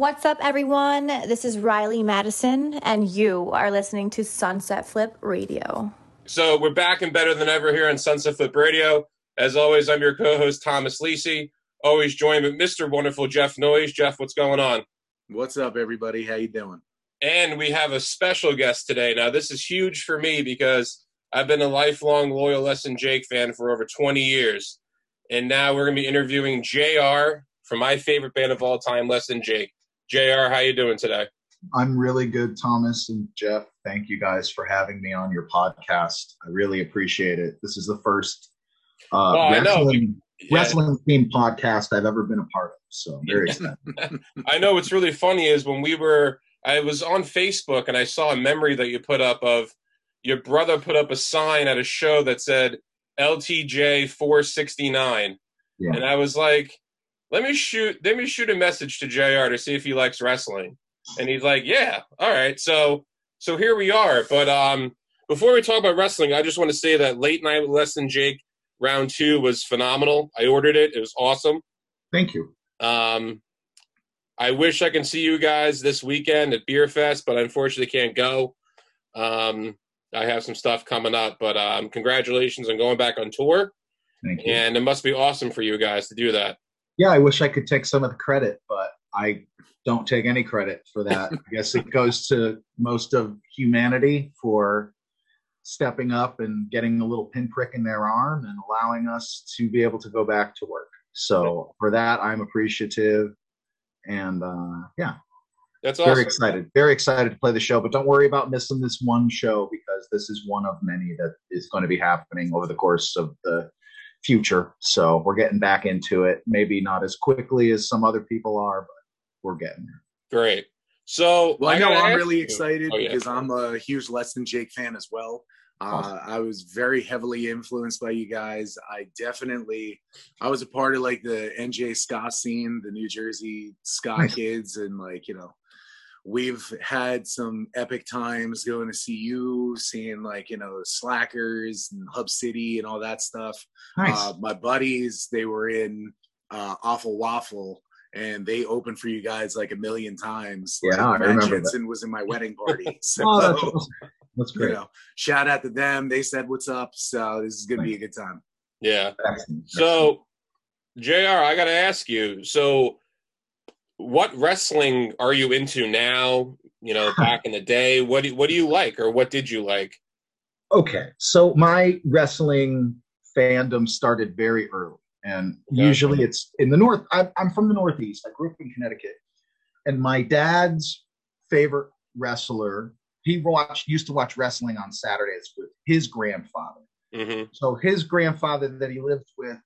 What's up, everyone? This is Riley Madison, and you are listening to Sunset Flip Radio. So we're back and better than ever here on Sunset Flip Radio. As always, I'm your co-host Thomas Lisi. Always joined with Mr. Wonderful Jeff Noyes. Jeff, what's going on? What's up, everybody? How you doing? And we have a special guest today. Now, this is huge for me because I've been a lifelong loyal Less Than Jake fan for over 20 years. And now we're going to be interviewing JR from my favorite band of all time, Less Than Jake. JR, how you doing today? I'm really good, Thomas and Jeff. Thank you guys for having me on your podcast. I really appreciate it. This is the first uh, Oh, know. wrestling, Yeah. wrestling themed podcast I've ever been a part of. So I'm very excited. I know what's really funny is when we were, I was on Facebook and I saw a memory that you put up of your brother put up a sign at a show that said LTJ 469. Yeah. And I was like, let me shoot, let me shoot a message to JR to see if he likes wrestling. And he's like, yeah, all right. So, so here we are. But um, before we talk about wrestling, I just want to say that late night with less than Jake round two was phenomenal. I ordered it. It was awesome. Thank you. Um, I wish I can see you guys this weekend at Beer Fest, but I unfortunately can't go. Um, I have some stuff coming up, but um, congratulations on going back on tour, Thank you. and it must be awesome for you guys to do that. Yeah, I wish I could take some of the credit, but I don't take any credit for that. I guess it goes to most of humanity for stepping up and getting a little pinprick in their arm and allowing us to be able to go back to work. So for that, I'm appreciative. And uh, yeah, That's very excited. Very excited to play the show. But don't worry about missing this one show because this is one of many that is going to be happening over the course of the future. So we're getting back into it. Maybe not as quickly as some other people are, but we're getting there. Great. So, Well, I know I'm really you- excited Oh, yeah. because I'm a huge Less Than Jake fan as well. Uh, I was very heavily influenced by you guys. I definitely, I was a part of like the NJ ska scene, the New Jersey ska Nice. kids, and like you know, we've had some epic times going to see you, seeing like you know Slackers and Hub City and all that stuff. Nice. Uh, my buddies, they were in uh, Awful Waffle, and they opened for you guys like a million times. Yeah, like, I Matt remember that. Jensen was in my wedding party. So, oh, that's, awesome. that's you know, shout out to them. They said, "What's up?" So this is gonna be a good time. Yeah. Excellent. So, JR, I got to ask you. So, what wrestling are you into now? You know, back in the day, what do, what do you like, or what did you like? Okay, so my wrestling fandom started very early, and Okay. usually it's in the north. I'm, I'm from the Northeast. I grew up in Connecticut, and my dad's favorite wrestler. He watched used to watch wrestling on Saturdays with his grandfather. hmm So his grandfather that he lived with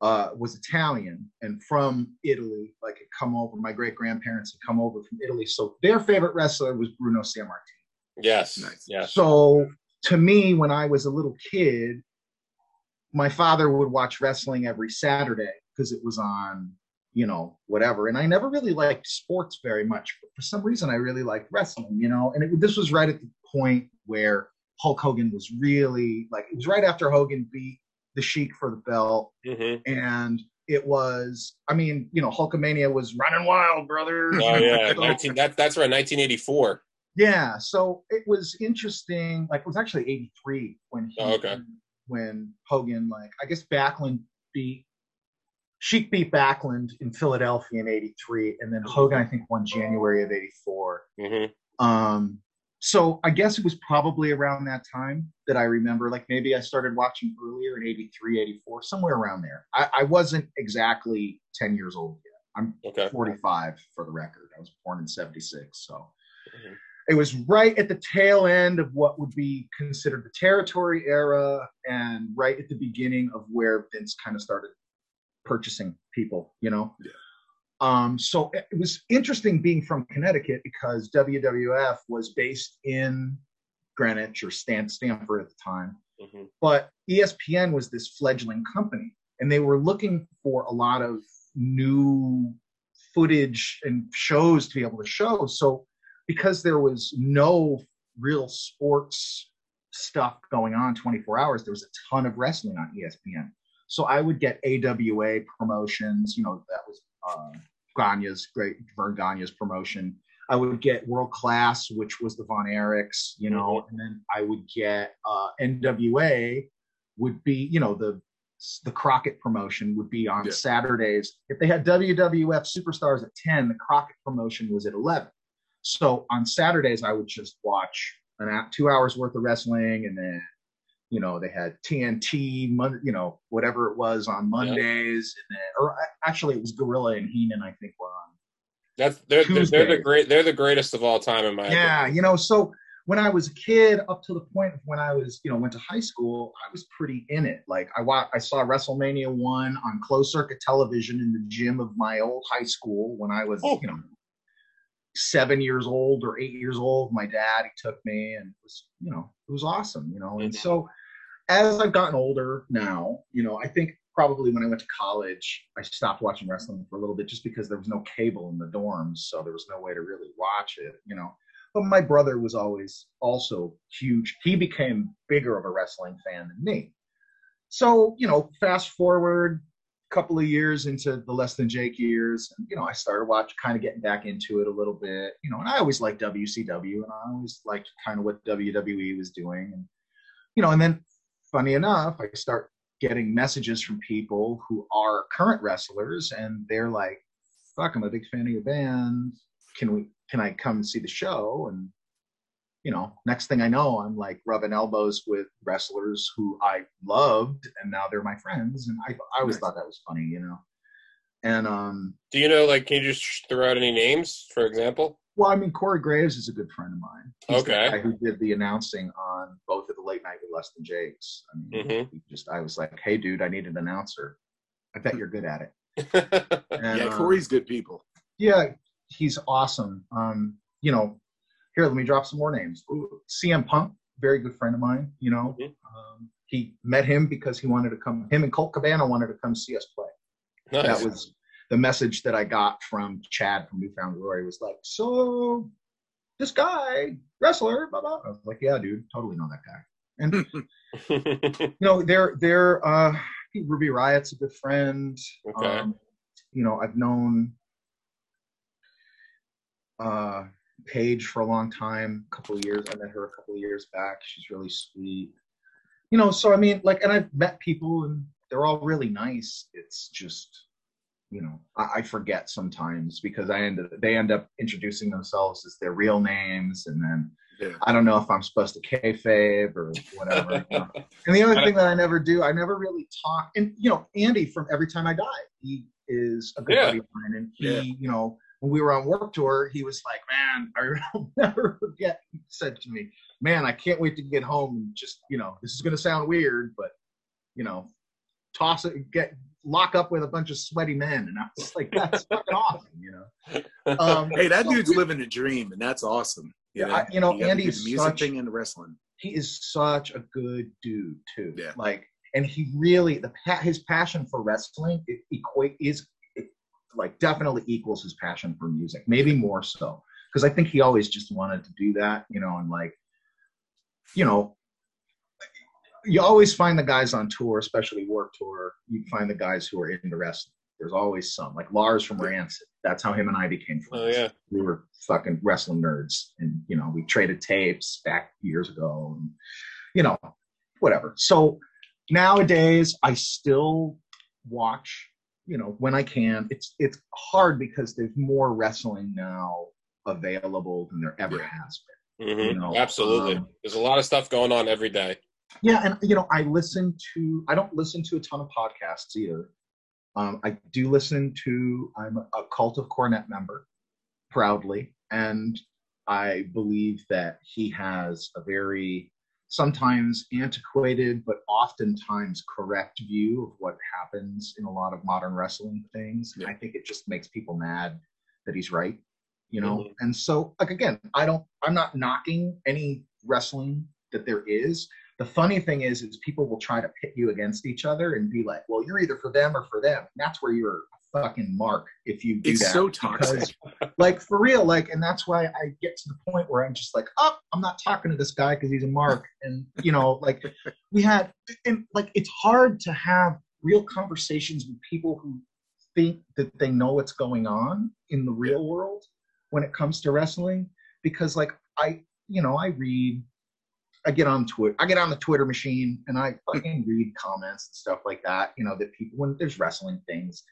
uh, was Italian and from Italy. Like had come over. My great grandparents had come over from Italy. So their favorite wrestler was Bruno Sammartino. Yes. Nice. Yes. So to me, when I was a little kid, my father would watch wrestling every Saturday because it was on, you know, whatever. And I never really liked sports very much, but for some reason, I really liked wrestling, you know. And it, this was right at the point where Hulk Hogan was really like, it was right after Hogan beat the Sheik for the belt, hmm and it was, I mean, you know, Hulkamania was running wild, brother. Oh yeah, So- 19, that, that's around 1984. yeah, so it was interesting. Like it was actually '83 when he, Oh, okay. when Hogan, like I guess Backlund beat Sheik beat Backlund in Philadelphia in '83, and then Hogan I think won January of '84. hmm Um, so I guess it was probably around that time that I remember. Like maybe I started watching earlier in '83, '84, somewhere around there. I, I wasn't exactly 10 years old yet. I'm Okay. 45 for the record. I was born in 76. So Mhm. it was right at the tail end of what would be considered the territory era and right at the beginning of where Vince kind of started purchasing people, you know? Yeah. Um, so it was interesting being from Connecticut because WWF was based in Greenwich or Stan- Stamford at the time. Hmm but ESPN was this fledgling company and they were looking for a lot of new footage and shows to be able to show. So because there was no real sports stuff going on 24 hours there was a ton of wrestling on espn so i would get awa promotions you know that was uh, Gagne's great Verne Gagne's promotion. I would get World Class, which was the Von Erichs, you know, and then I would get uh, NWA would be, you know, the the Crockett promotion would be on Yeah. Saturdays. If they had WWF Superstars at 10, the Crockett promotion was at 11. So on Saturdays, I would just watch an two hours worth of wrestling, and then you know they had TNT, you know whatever it was on Mondays, and then or actually it was Gorilla and Heenan, I think were on. That's they're, they're, they're the great. They're the greatest of all time in my Yeah, you know, so when I was a kid, up to the point of when I was, you know, went to high school, I was pretty in it. Like I wa- I saw WrestleMania one on closed circuit television in the gym of my old high school when I was, Oh. you know, seven years old or eight years old. My dad he took me, and it was, you know, it was awesome, you know. And so as I've gotten older now, you know, I think probably when I went to college, I stopped watching wrestling for a little bit just because there was no cable in the dorms, so there was no way to really watch it, you know. But my brother was always also huge. He became bigger of a wrestling fan than me. So, you know, fast forward couple of years into the less than Jake years, you know, I started watch kind of getting back into it a little bit, you know, and I always liked WCW and I always liked kind of what WWE was doing. And, you know, and then funny enough, I start getting messages from people who are current wrestlers and they're like, fuck, I'm a big fan of your band. Can we can I come and see the show? And you know, next thing I know, I'm like rubbing elbows with wrestlers who I loved and now they're my friends. And I I always Nice. thought that was funny, you know. And um Do you know? Like, can you just throw out any names, for example? well, I mean, Corey Graves is a good friend of mine. He's the Okay. guy who did the announcing on both of the late night with Less Than Jakes. I mean, Mhm. just I was like, hey, dude, I need an announcer. I bet you're good at it. And, yeah, um, Corey's good people. yeah, he's awesome. Um, you know, here, let me drop some more names. Ooh, CM Punk, very good friend of mine. You know, Mhm. um, he met him because he wanted to come. Him and Colt Cabana wanted to come see us play. nice. That was the message that I got from Chad from New Found Glory. Was like, so this guy wrestler, blah blah. I was like, yeah, dude, totally know that guy. And you know, they're they're uh, Ruby Riott's a good friend. okay. Um, you know, I've known uh, Paige for a long time, a couple of years. I met her a couple of years back. She's really sweet. You know, so I mean, like, and I've met people and they're all really nice. It's just, you know, I, I forget sometimes because I end up, they end up introducing themselves as their real names, and then Yeah. I don't know if I'm supposed to kayfabe or whatever. you know. And the other thing that I never do, I never really talk. And you know, Andy from Every Time I Die, he is a good Yeah. buddy of mine, and he, Yeah. you know, when we were on Warped Tour, he was like, "Man, I'll never forget." He said to me, "Man, I can't wait to get home and just, you know, this is going to sound weird, but you know, toss it, get lock up with a bunch of sweaty men." And I was like, "That's fucking awesome," you know. Um, Hey, that so dude's living a dream, and that's awesome. Yeah, I- you know, got to do Andy's music such- thing and wrestling. he is such a good dude too. Yeah. Like, and he really the his passion for wrestling it equate is like definitely equals his passion for music, maybe more so because I think he always just wanted to do that, you know, and like, you know. You always find the guys on tour, especially Warped Tour. You find the guys who are into wrestling. There's always some, like Lars from Rancid. That's how him and I became oh, friends oh yeah. we were fucking wrestling nerds and you know we traded tapes back years ago and you know whatever so nowadays i still watch you know when i can it's it's hard because there's more wrestling now available than there ever has hmm You know, Absolutely. um, There's a lot of stuff going on every day. yeah and you know i listen to i don't listen to a ton of podcasts either um, i do listen to i'm a cult of Cornette member proudly and i believe that he has a very sometimes antiquated but oftentimes correct view of what happens in a lot of modern wrestling things Yeah. i think it just makes people mad that he's right you know Mhm. and so like again i don't i'm not knocking any wrestling that there is the funny thing is is people will try to pit you against each other and be like well you're either for them or for them and that's where you're a fucking mark if you do It's that so toxic. because, like for real like and that's why i get to the point where i'm just like oh i'm not talking to this guy because he's a mark and you know like we had and like it's hard to have real conversations with people who think that they know what's going on in the real world when it comes to wrestling because like I you know I read I get on Twitter I get on the Twitter machine and I fucking read comments and stuff like that you know that people when there's wrestling things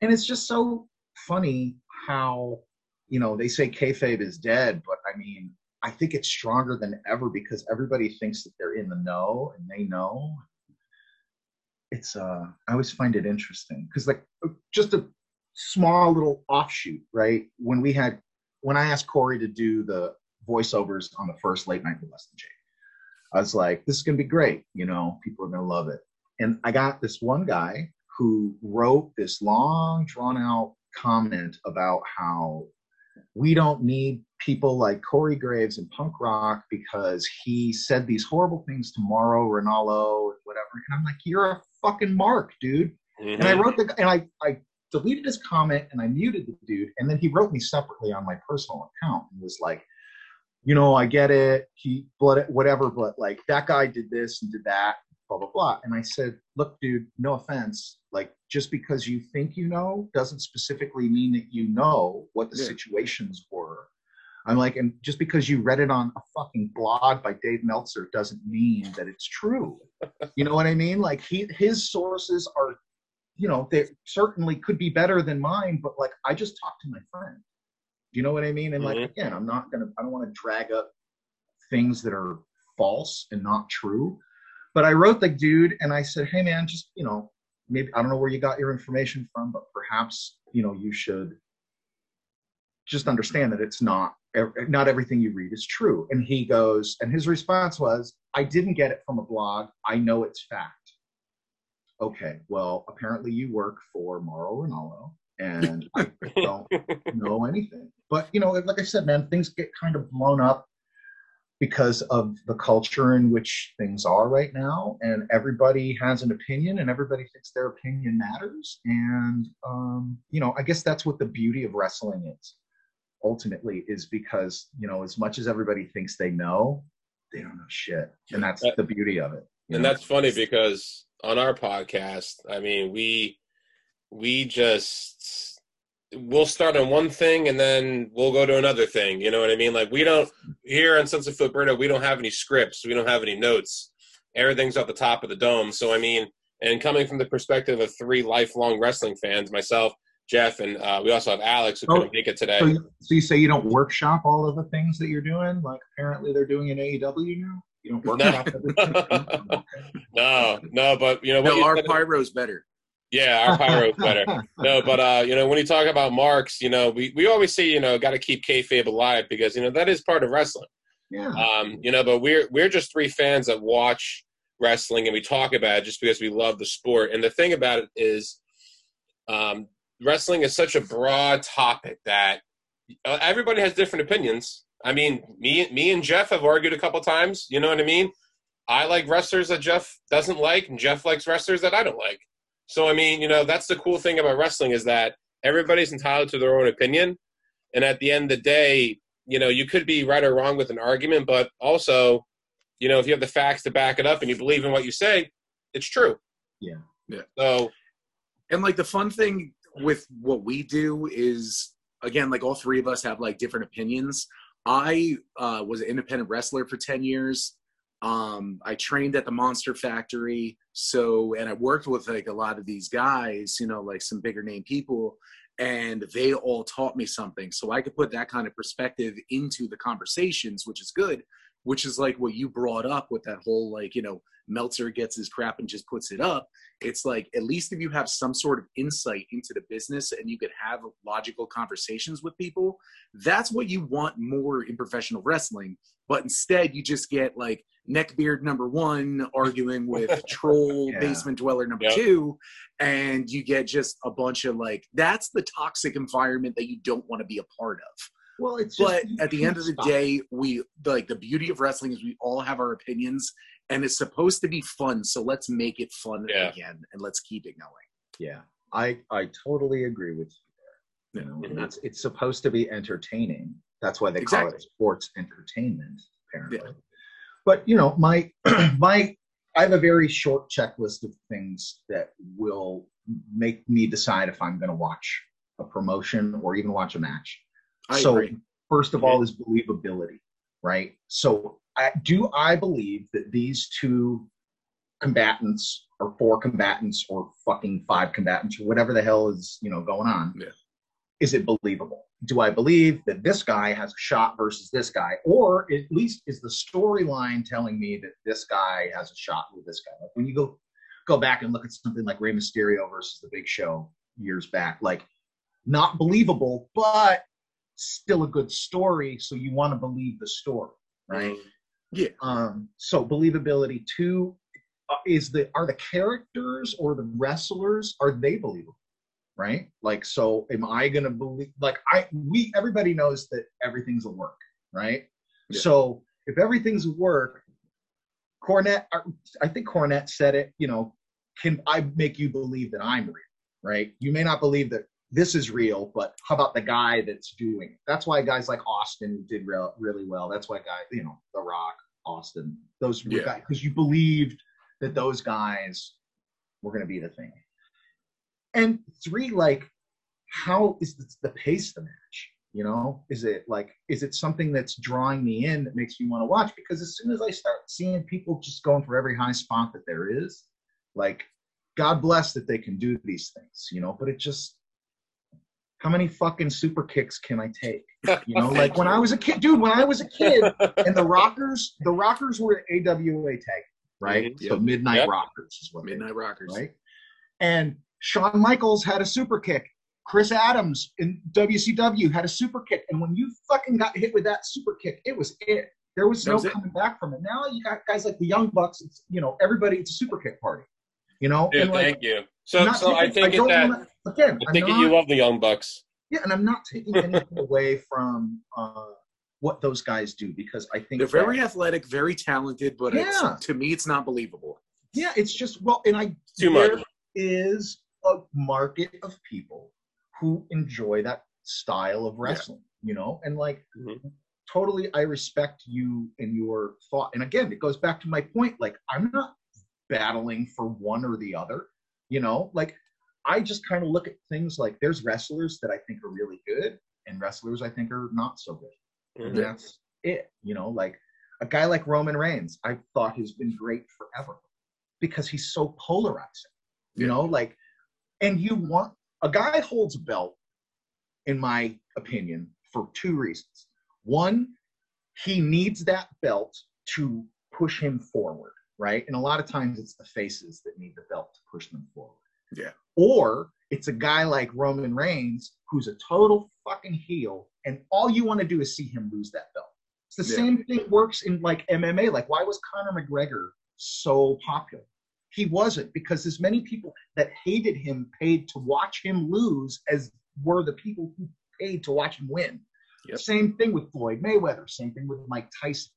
and it's just so funny how you know they say kayfabe is dead but I mean I think it's stronger than ever because everybody thinks that they're in the know and they know. It's uh i always find it interesting because like just a small little offshoot right? When we had when i asked corey to do the voiceovers on the first late night with less than jake i was like this is to be great you know? People are to love it. And i got this one guy who wrote this long drawn out comment about how we don't need people like Corey Graves and punk rock because he said these horrible things to Mauro Ranallo and whatever. And I'm like, you're a fucking mark, dude. Mhm. And I wrote the and I I deleted his comment and I muted the dude. And then he wrote me separately on my personal account and was like, you know, I get it. He blood whatever, but like that guy did this and did that, blah blah blah. And I said, look, dude, no offense. Like just because you think you know doesn't specifically mean that you know what the Yeah. situations were. I'm like, and just because you read it on a fucking blog by Dave Meltzer doesn't mean that it's true. You know what I mean? Like he his sources are, you know, they certainly could be better than mine, but like I just talked to my friend. You know what I mean? And like Mhm. again, I'm not gonna I don't want to drag up things that are false and not true. But I wrote the dude and I said, Hey man, just you know, maybe I don't know where you got your information from, but perhaps, you know, you should just understand that it's not not everything you read is true. And he goes, and his response was, I didn't get it from a blog. I know it's fact. Okay, well, apparently you work for Mauro Ranallo, and I don't know anything. But you know, like I said, man, things get kind of blown up because of the culture in which things are right now, and everybody has an opinion, and everybody thinks their opinion matters. And um, you know, I guess that's what the beauty of wrestling is ultimately is because you know as much as everybody thinks they know they don't know shit and that's That- the beauty of it and know? that's funny because on our podcast i mean we we just we'll start on one thing and then we'll go to another thing. You know what i mean? Like we don't here on Sunset Flip we don't have any scripts. We don't have any notes. Everything's off the top of the dome. So i mean and coming from the perspective of three lifelong wrestling fans myself jeff and uh, we also have alex who Oh, couldn't make it today. so, you, so you say you don't workshop all of the things that you're doing? Like apparently they're doing in aew now? You don't workshop everything? No no but you know No, you our said- pyro's better. Yeah our pyro's better no, but uh, you know, when you talk about marks, you know, we, we always say, you know, got to keep kayfabe alive because you know that is part of wrestling. yeah Um, you know, but we're we're just three fans that watch wrestling and we talk about it just because we love the sport. And the thing about it is, um, wrestling is such a broad topic that uh, everybody has different opinions. I mean, me me and Jeff have argued a couple times. You know what I mean? I like wrestlers that Jeff doesn't like, and Jeff likes wrestlers that I don't like. So I mean, you know, that's the cool thing about wrestling is that everybody's entitled to their own opinion, and at the end of the day, you know, you could be right or wrong with an argument, but also, you know, if you have the facts to back it up and you believe in what you say, it's true. Yeah. Yeah. So And like the fun thing with what we do is again, like all three of us have like different opinions. I uh, was an independent wrestler for 10 years. Um, I trained at the Monster Factory. So, and I worked with like a lot of these guys, you know, like some bigger name people, and they all taught me something. So I could put that kind of perspective into the conversations, which is good, which is like what you brought up with that whole like, you know, Meltzer gets his crap and just puts it up it's like at least if you have some sort of insight into the business and you could have logical conversations with people that's what you want more in professional wrestling but instead you just get like neckbeard number one arguing with troll Yeah. basement dweller number Yep. two and you get just a bunch of like that's the toxic environment that you don't want to be a part of well it's just, but you at the end of the stop. day we like the beauty of wrestling is we all have our opinions and it's supposed to be fun so let's make it fun Yeah. again and let's keep it going yeah i i totally agree with you there you know Mhm. and that's it's supposed to be entertaining that's why they call it sports entertainment apparently but you know my my I have a very short checklist of things that will make me decide if I'm going to watch a promotion or even watch a match. I so, agree. first of all, is believability, right? So, I, do I believe that these two combatants, or four combatants, or fucking five combatants, or whatever the hell is you know going on, Yeah. is it believable? Do I believe that this guy has a shot versus this guy, or at least is the storyline telling me that this guy has a shot with this guy? Like when you go go back and look at something like Rey Mysterio versus The Big Show years back, like not believable, but still a good story. So you want to believe the story, right? Mm-hmm. Yeah. Um, so believability two uh, is the are the characters or the wrestlers are they believable, right? Like, so am I gonna believe? Like, I we everybody knows that everything's a work, right? Yeah. So if everything's a work, Cornette, uh, I think Cornette said it. You know, can I make you believe that I'm real, right? You may not believe that this is real, but how about the guy that's doing it? That's why guys like Austin did real, really well. That's why guys, you know, The Rock, Austin, those Yeah. guys because you believed that those guys were going to be the thing. And three, like, how is the, the pace of the match? You know, is it like, is it something that's drawing me in that makes me want to watch? Because as soon as I start seeing people just going for every high spot that there is, like, God bless that they can do these things, you know, but it just, how many fucking super kicks can I take? You know, like when I was a kid, dude, when I was a kid and the Rockers, the Rockers were AWA tag, right? Mhm. So Yep. Midnight Yep. Rockers is what Midnight were, Rockers. right? And Shawn Michaels had a super kick. Chris Adams in WCW had a super kick. And when you fucking got hit with that super kick, it was it. There was That no was it. coming back from it. Now you got guys like the Young Bucks. It's you know everybody. It's a super kick party. You know, Dude, like thank you. So, so I think don't that wanna- again. I I'm think not- you love the Young Bucks. yeah, and I'm not taking anything away from uh, what those guys do because I think They're that- very athletic, very talented, but Yeah. it's, to me, it's not believable. yeah, it's just well, and I Too there much. is a market of people who enjoy that style of wrestling, you know, and like Mhm. totally, I respect you and your thought. And again, it goes back to my point. Like, I'm not battling for one or the other, you know, like I just kind of look at things like there's wrestlers that I think are really good and wrestlers I think are not so good. And Mhm. that's it. You know, like a guy like Roman Reigns, I thought has been great forever because he's so polarizing. You know, like, and you want a guy holds a belt, in my opinion, for two reasons. One, he needs that belt to push him forward, right? And a lot of times it's the faces that need the belt to push them forward. Yeah. Or it's a guy like Roman Reigns who's a total fucking heel, and all you want to do is see him lose that belt. It's the Yeah. same thing works in like MMA. Like, why was Conor McGregor so popular? He wasn't because as many people that hated him paid to watch him lose as were the people who paid to watch him win. Yep. Same thing with Floyd Mayweather. Same thing with Mike Tyson.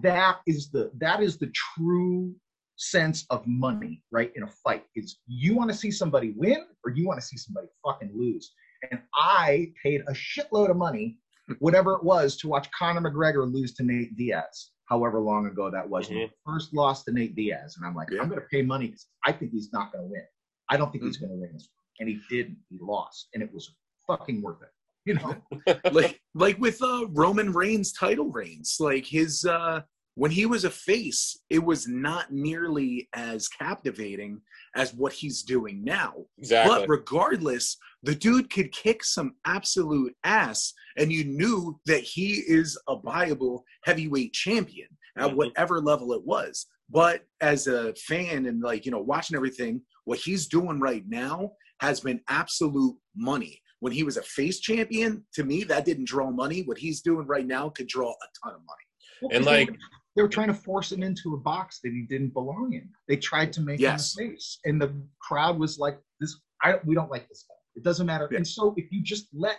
That is the that is the true sense of money, right? In a fight, is you want to see somebody win or you want to see somebody fucking lose. And I paid a shitload of money, whatever it was, to watch Conor McGregor lose to Nate Diaz. However long ago that was, when he first lost to Nate Diaz, and I'm like, Yeah. I'm going to pay money because I think he's not going to win. I don't think he's going to win this, and he didn't. He lost, and it was fucking worth it. You know, like like with uh Roman Reigns title reigns like his uh when he was a face it was not nearly as captivating as what he's doing now. Exactly. but regardless the dude could kick some absolute ass and you knew that he is a viable heavyweight champion at Mhm. whatever level it was. But as a fan and like you know watching everything what he's doing right now has been absolute money. When he was a face champion to me that didn't draw money. What he's doing right now could draw a ton of money. Well, And, 'cause they like- were- they were trying to force him into a box that he didn't belong in. They tried to make Yes. him a face, and the crowd was like, "This, I, we don't like this guy. It doesn't matter." Yeah. And so, if you just let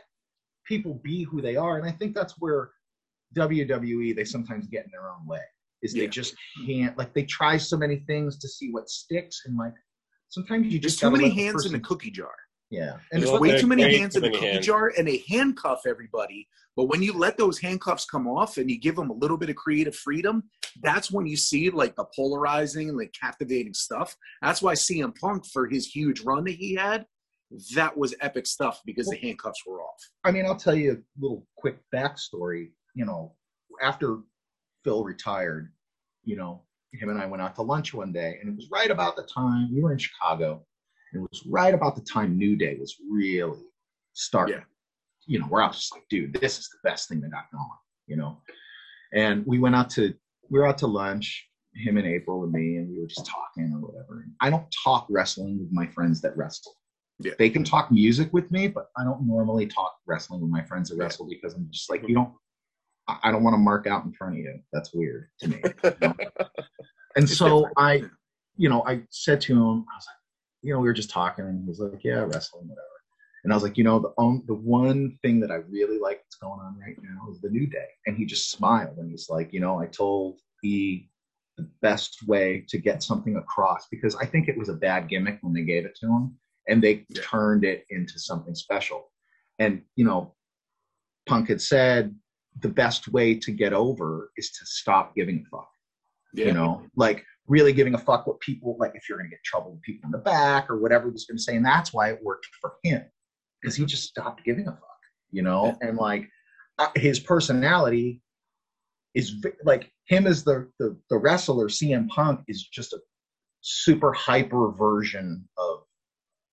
people be who they are, and I think that's where WWE they sometimes get in their own way, is they just can't like they try so many things to see what sticks, and like sometimes you there's just too many hands in the person- cookie jar Yeah, and there's Well, way too many hands in the cookie hands. jar and they handcuff everybody but when you let those handcuffs come off and you give them a little bit of creative freedom that's when you see like the polarizing and like captivating stuff. That's why CM Punk for his huge run that he had, that was epic stuff because the handcuffs were off. I mean, I'll tell you a little quick backstory. You know, after Phil retired, you know, him and I went out to lunch one day, and it was right about the time we were in Chicago. And it was right about the time New Day was really starting. Yeah. You know, where I was just like, dude, this is the best thing that got going. You know, and we went out to we were out to lunch, him and April and me, and we were just talking or whatever. And I don't talk wrestling with my friends that wrestle. Yeah. They can talk music with me, but I don't normally talk wrestling with my friends that wrestle because I'm just like, you don't. I don't want to mark out in front of you. That's weird to me. you know? and so. I, you know, I said to him, I was like, you know, we were just talking, and he was like, yeah, wrestling, whatever. And I was like, you know, the um, the one thing that I really like that's going on right now is the New Day. And he just smiled and he's like, you know, I told E the best way to get something across because I think it was a bad gimmick when they gave it to him, and they Yeah. turned it into something special. And you know, Punk had said the best way to get over is to stop giving a fuck Yeah. you know like really giving a fuck what people like if you're going to get trouble with people in the back or whatever was going to say and that's why it worked for him because he just stopped giving a fuck you know and like uh, his personality is like him as the, the the wrestler cm punk is just a super hyper version of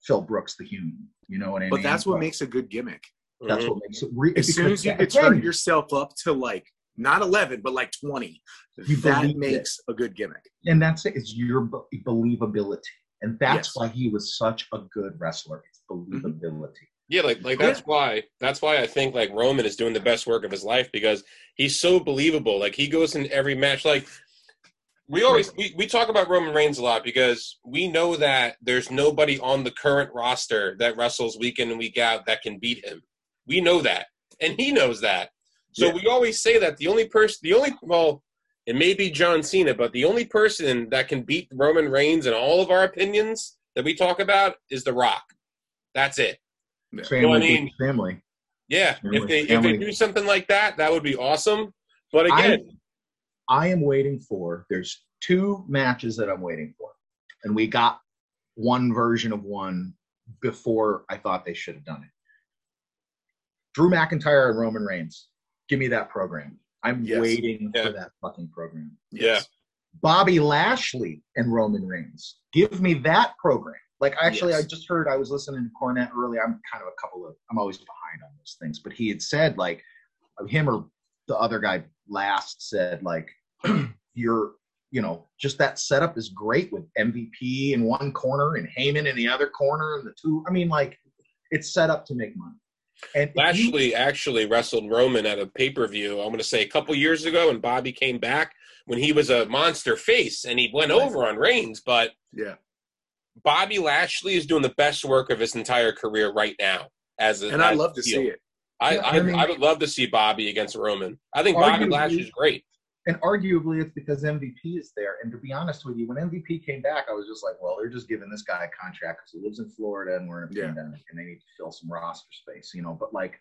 phil brooks the human you know what i mean But that's what makes a good gimmick. that's what makes it re- As soon because as you could turn yourself up to like not 11, but like 20, You that believe makes a good gimmick. and that's it. It's your be- believability, and that's Yes. why he was such a good wrestler. It's Mm-hmm. believability. Yeah, like like that's why that's why I think like Roman is doing the best work of his life because he's so believable. Like he goes in every match. Like we always we, we talk about Roman Reigns a lot because we know that there's nobody on the current roster that wrestles week in and week out that can beat him. We know that. And he knows that. So Yeah. we always say that the only person the only well, it may be John Cena, but the only person that can beat Roman Reigns in all of our opinions that we talk about is The Rock. That's it. Family, I mean- family. Yeah, Family- if they if they do something like that, that would be awesome. But I, again, I am waiting for. There's two matches that I'm waiting for, and we got one version of one before I thought they should have done it. Drew McIntyre and Roman Reigns. Give me that program. I'm Yes. waiting Yeah. for that fucking program. yeah, Bobby Lashley and Roman Reigns. Give me that program. Like actually, Yes. I just heard I was listening to Cornette earlier. I'm kind of a couple of I'm always behind on those things, but he had said like him or the other guy last said like you're you know just that setup is great with MVP in one corner and Heyman in the other corner and the two. I mean like it's set up to make money. And if you- Lashley actually wrestled Roman at a pay per view. I'm going to say a couple years ago, and Bobby came back when he was a monster face, and he went Right. over on Reigns. But Yeah. Bobby Lashley is doing the best work of his entire career right now. As a, And I as love a to see it. I, Yeah, I, I mean- I would love to see Bobby against Roman. I think Bobby Arguably- is great. And arguably it's because MVP is there. And to be honest with you, when MVP came back, I was just like, well, they're just giving this guy a contract because he lives in Florida and we're in a Yeah. pandemic and they need to fill some roster space, you know. But like,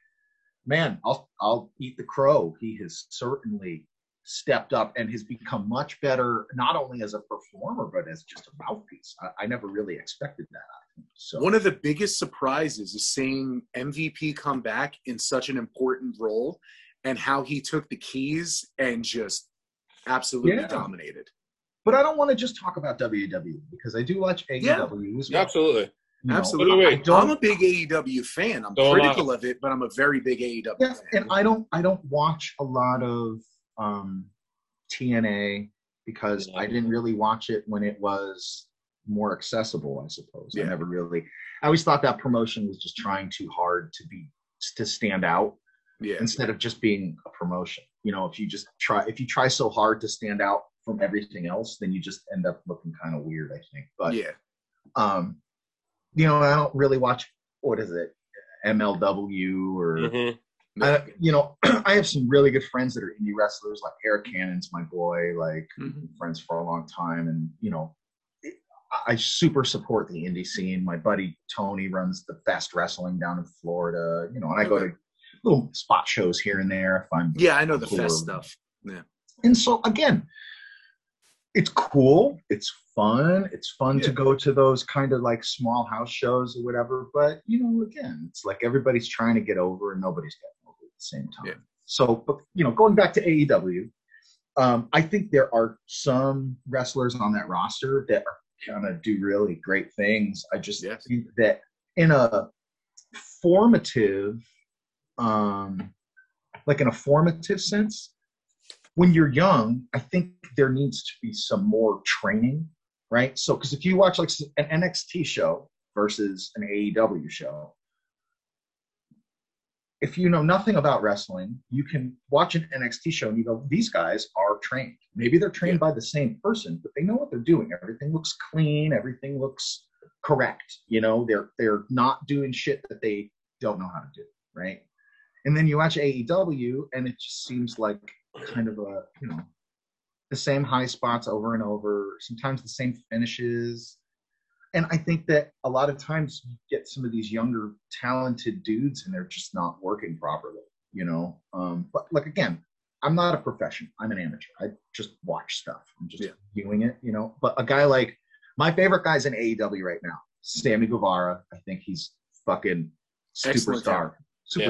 man, I'll I'll eat the crow. He has certainly stepped up and has become much better, not only as a performer but as just a mouthpiece. I, I never really expected that out of him. So One of the biggest surprises is seeing MVP come back in such an important role and how he took the keys and just absolutely Yeah. dominated. but I don't want to just talk about WWE because I do watch AEW as well. Absolutely. you know. Absolutely. wait, I I'm a big AEW fan. I'm So am I. critical of it, but I'm a very big AEW Yeah, fan. and I don't I don't watch a lot of um, TNA because I didn't really watch it when it was more accessible. I suppose I never really. I always thought that promotion was just trying too hard to be to stand out yeah. instead of just being a promotion. You know, if you just try if you try so hard to stand out from everything else, then you just end up looking kind of weird. I think, but yeah. um, you know, I don't really watch what is it MLW or. Mhm. I, you know, I have some really good friends that are indie wrestlers, like Eric Cannon's my boy, like Mhm. friends for a long time, and you know, I super support the indie scene. My buddy Tony runs the Fast Wrestling down in Florida, you know, and I go to little spot shows here and there if I'm. Yeah, I know the Cool. fest stuff. Yeah, and so again, it's cool. It's fun. It's fun to go to those kind of like small house shows or whatever. But you know, again, it's like everybody's trying to get over and nobody's getting over at the same time. Yeah. So, but you know, going back to AEW, um, I think there are some wrestlers on that roster that are gonna do really great things. I just Yes. think that in a formative, um, like in a formative sense, when you're young, I think there needs to be some more training, right? So, because if you watch like an NXT show versus an AEW show, if you know nothing about wrestling, you can watch an NXT show and you go, these guys are trained. Maybe they're trained by the same person, but they know what they're doing. Everything looks clean, everything looks correct. You know, they're they're not doing shit that they don't know how to do, right? And then you watch AEW and it just seems like kind of a, you know, the same high spots over and over, sometimes the same finishes. And I think that a lot of times you get some of these younger, talented dudes, and they're just not working properly, you know. Um, but like again, I'm not a professional. I'm an amateur. I just watch stuff. I'm just Yeah. viewing it, you know. But a guy like my favorite guy's in AEW right now, Sammy Guevara. I think he's fucking Excellent superstar. Yeah.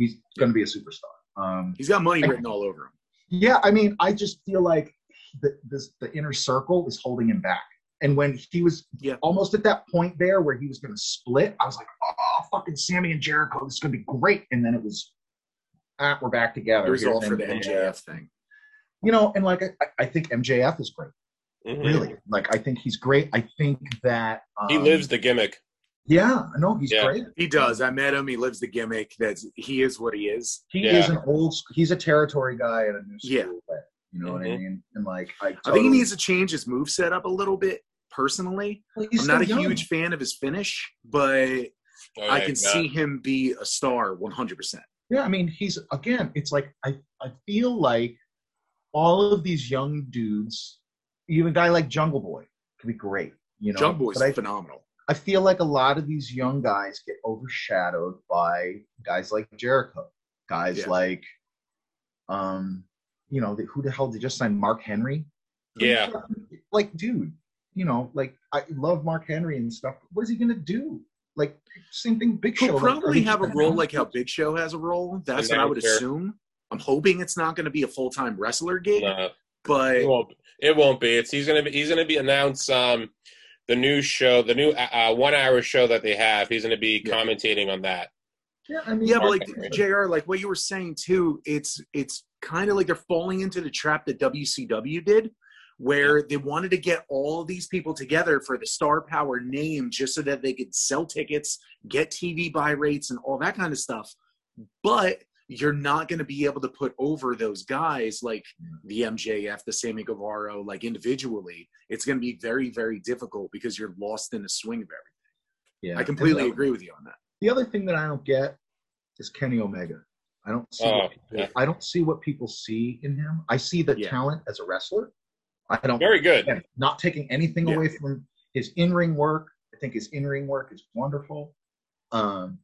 Superstar. He's going to be a superstar. Um, He's got money I- written all over him. yeah, I mean, I just feel like the this, the inner circle is holding him back. And when he was Yeah. almost at that point there where he was going to split, I was like, "Oh, fucking Sammy and Jericho, this is going to be great." And then it was, ah, we're back together. It was Here's all for the MJF. MJF thing. You know, and like I, I think MJF is great. Mhm. Really, like I think he's great. I think that um, He lives the gimmick. Yeah, no, he's Yeah. great. He does. I met him. He lives the gimmick. That's he is what he is. He Yeah. is an old. He's a territory guy in a new school Yeah. way. You know what I Mhm. mean? And like, I, I think he needs to change his move set up a little bit. Personally, Well, I'm not a young. huge fan of his finish, but Oh, I can yeah. see him be a star 100. percent Yeah, I mean, he's again. It's like I I feel like all of these young dudes, even a guy like Jungle Boy, could be great. You know, Jungle Boy's But I, phenomenal. I feel like a lot of these young guys get overshadowed by guys like Jericho, guys Yeah. like, um, you know, who the hell did just sign Mark Henry? Yeah. like, dude, you know, like I love Mark Henry and stuff. What is he gonna do? Like, same thing. Big Show. He'll like, probably are they have a role like how Big Show has a role. That's what I would Announcer. assume. I'm hoping it's not going to be a full time wrestler gig, No, it but won't. It won't be. It's he's gonna be. He's gonna be announced. um the new show, the new uh, one hour show that they have. He's gonna be Yeah. commentating on that. Yeah, I mean, yeah, but like Jr. Like what you were saying too, it's it's kind of like they're falling into the trap that WCW did, where they wanted to get all these people together for the star power name just so that they could sell tickets, get TV buy rates, and all that kind of stuff. But you're not going to be able to put over those guys like the MJF, the Sammy Guevara, like individually. It's going to be very, very difficult because you're lost in the swing of everything. yeah. I completely And, uh, agree with you on that. The other thing that I don't get is Kenny Omega. I don't see. Oh, what people, yeah. I don't see what people see in him. I see the Yeah. talent as a wrestler. I don't. Very good. again, not taking anything Yeah. away from his in-ring work. I think his in-ring work is wonderful. Um,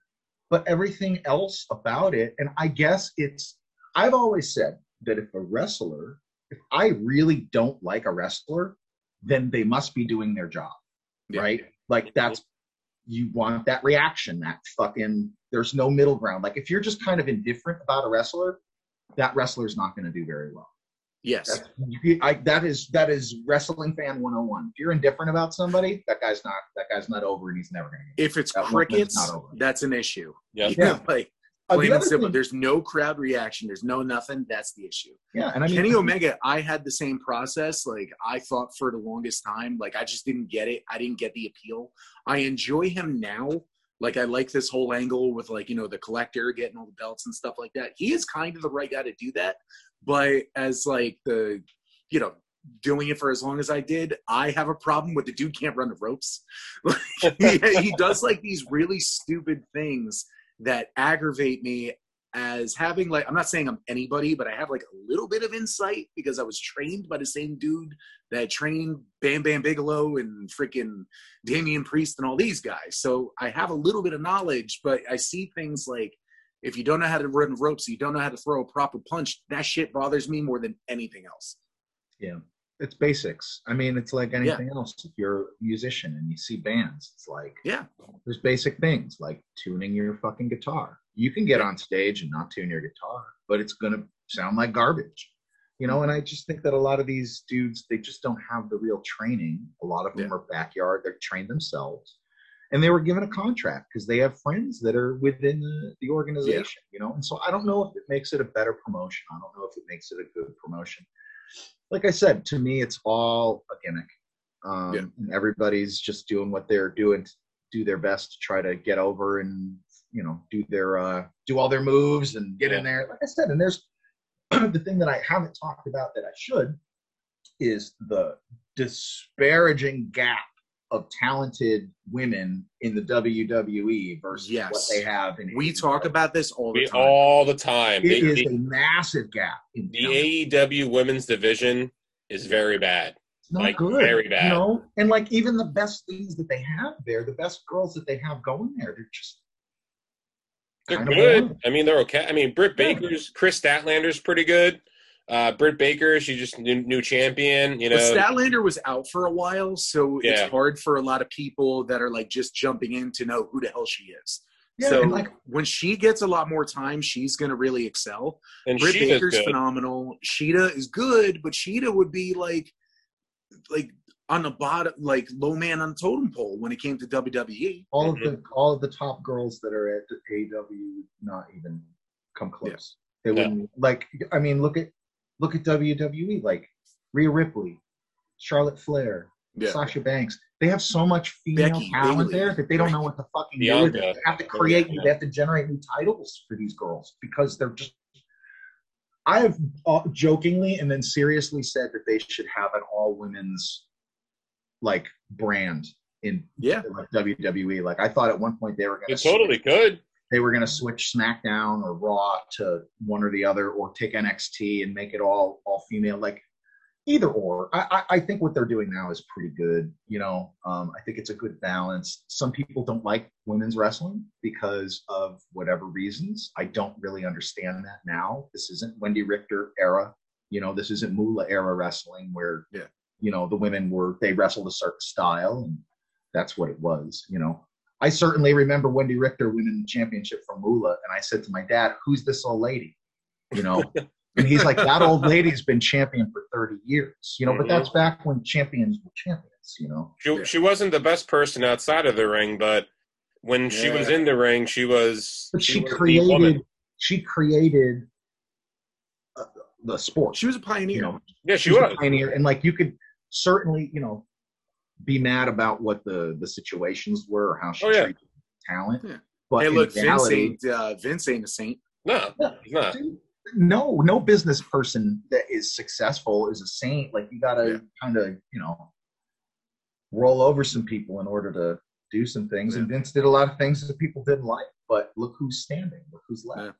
but everything else about it, and I guess it's. I've always said that if a wrestler, if I really don't like a wrestler, then they must be doing their job, Yeah. right? Like that's you want that reaction, that fucking. There's no middle ground. Like if you're just kind of indifferent about a wrestler, that wrestler's not going to do very well. Yes. That's, you- I, that is that is wrestling fan 101. If you're indifferent about somebody, that guy's not that guy's not over, and he's never going to get. if it's That one crickets, that's an issue. Yeah. Yeah. like Uh, plain the and simple. thing- There's no crowd reaction. There's no nothing. That's the issue. yeah, and I mean, Kenny Omega, I had the same process. Like I thought for the longest time, like I just didn't get it. I didn't get the appeal. I enjoy him now. Like I like this whole angle with like you know the collector getting all the belts and stuff like that. He is kind of the right guy to do that. But as like the you know doing it for as long as I did, I have a problem with the dude can't run the ropes. He, he does like these really stupid things that aggravate me as having like I'm not saying I'm anybody, but I have like a little bit of insight because I was trained by the same dude that trained Bam Bam Bigelow and freaking Damian Priest and all these guys. So I have a little bit of knowledge, but I see things like if you don't know how to run ropes, you don't know how to throw a proper punch, that shit bothers me more than anything else. yeah, it's basics. I mean, it's like anything else. If you're a musician and you see bands, it's like Yeah. there's basic things like tuning your fucking guitar. You can get on stage and not tune your guitar, but it's gonna sound like garbage. You know, and I just think that a lot of these dudes, they just don't have the real training. A lot of them Yeah. are backyard, they're trained themselves. And they were given a contract because they have friends that are within the, the organization, you know. And so I don't know if it makes it a better promotion. I don't know if it makes it a good promotion. Like I said, to me, it's all a gimmick. Um, Yeah. and everybody's just doing what they're doing to do their best to try to get over and you know do their uh, do all their moves and get in there. Like I said, and there's the thing that I haven't talked about that I should is the disparaging gap of talented women in the WWE versus Yes. what they have in We AEW. talk about this all the We time. all the time. it The, is the, a massive gap in the talent. AEW women's division is very bad. It's not like, good. very bad. You know, and like even the best things that they have there, the best girls that they have going there, they're just They're Kinda good. I mean, they're okay. I mean, Britt Baker's, Kris Statlander's pretty good. Uh, Britt Baker, she's just new, new champion. You know, But Statlander was out for a while, so Yeah. it's hard for a lot of people that are like just jumping in to know who the hell she is. yeah, so and like when she gets a lot more time, she's going to really excel. and Britt she's Baker's good. phenomenal. Shida is good, but Shida would be like, like on the bottom, like low man on the totem pole when it came to. WWE. all Mm-hmm. of the all of the top girls that are at the AEW would not even come close. They wouldn't like. I mean, look at look at WWE. Like Rhea Ripley, Charlotte Flair, Yeah. Sasha Banks. They have so much female Becky, talent Bayley. there that they don't know what to fucking do with it. Bianca. They have to create. Yeah. They have to generate new titles for these girls because they're just. I have uh, jokingly and then seriously said that they should have an all women's like brand in Yeah. like WWE. Like I thought at one point they were going They to totally could. They were going to switch SmackDown or Raw to one or the other, or take NXT and make it all all female. Like either or. I, I, I think what they're doing now is pretty good. You know, um, I think it's a good balance. Some people don't like women's wrestling because of whatever reasons. I don't really understand that now. This isn't Wendi Richter era. You know, this isn't Moolah era wrestling where Yeah. you know the women were they wrestled a certain style and that's what it was. You know. I certainly remember Wendi Richter winning the championship from Moolah, and I said to my dad, "Who's this old lady?" You know, and he's like, "That old lady's been champion for thirty years." You know, but Mhm. that's back when champions were champions. You know, She, Yeah. she wasn't the best person outside of the ring, but when she was in the ring, she was. but she, was created, she created uh, the sport. She was a pioneer. You know, Yeah, she She's a was. pioneer, and like you could certainly, you know, be mad about what the the situations were or how she Oh, yeah. treated talent. Yeah. But hey, in look, Vince ain't, uh, Vince ain't a saint. No, Yeah. he's not. Dude, no no business person that is successful is a saint like you gotta Yeah. kind of you know roll over some people in order to do some things and vince did a lot of things that people didn't like but look who's standing look who's left Yeah.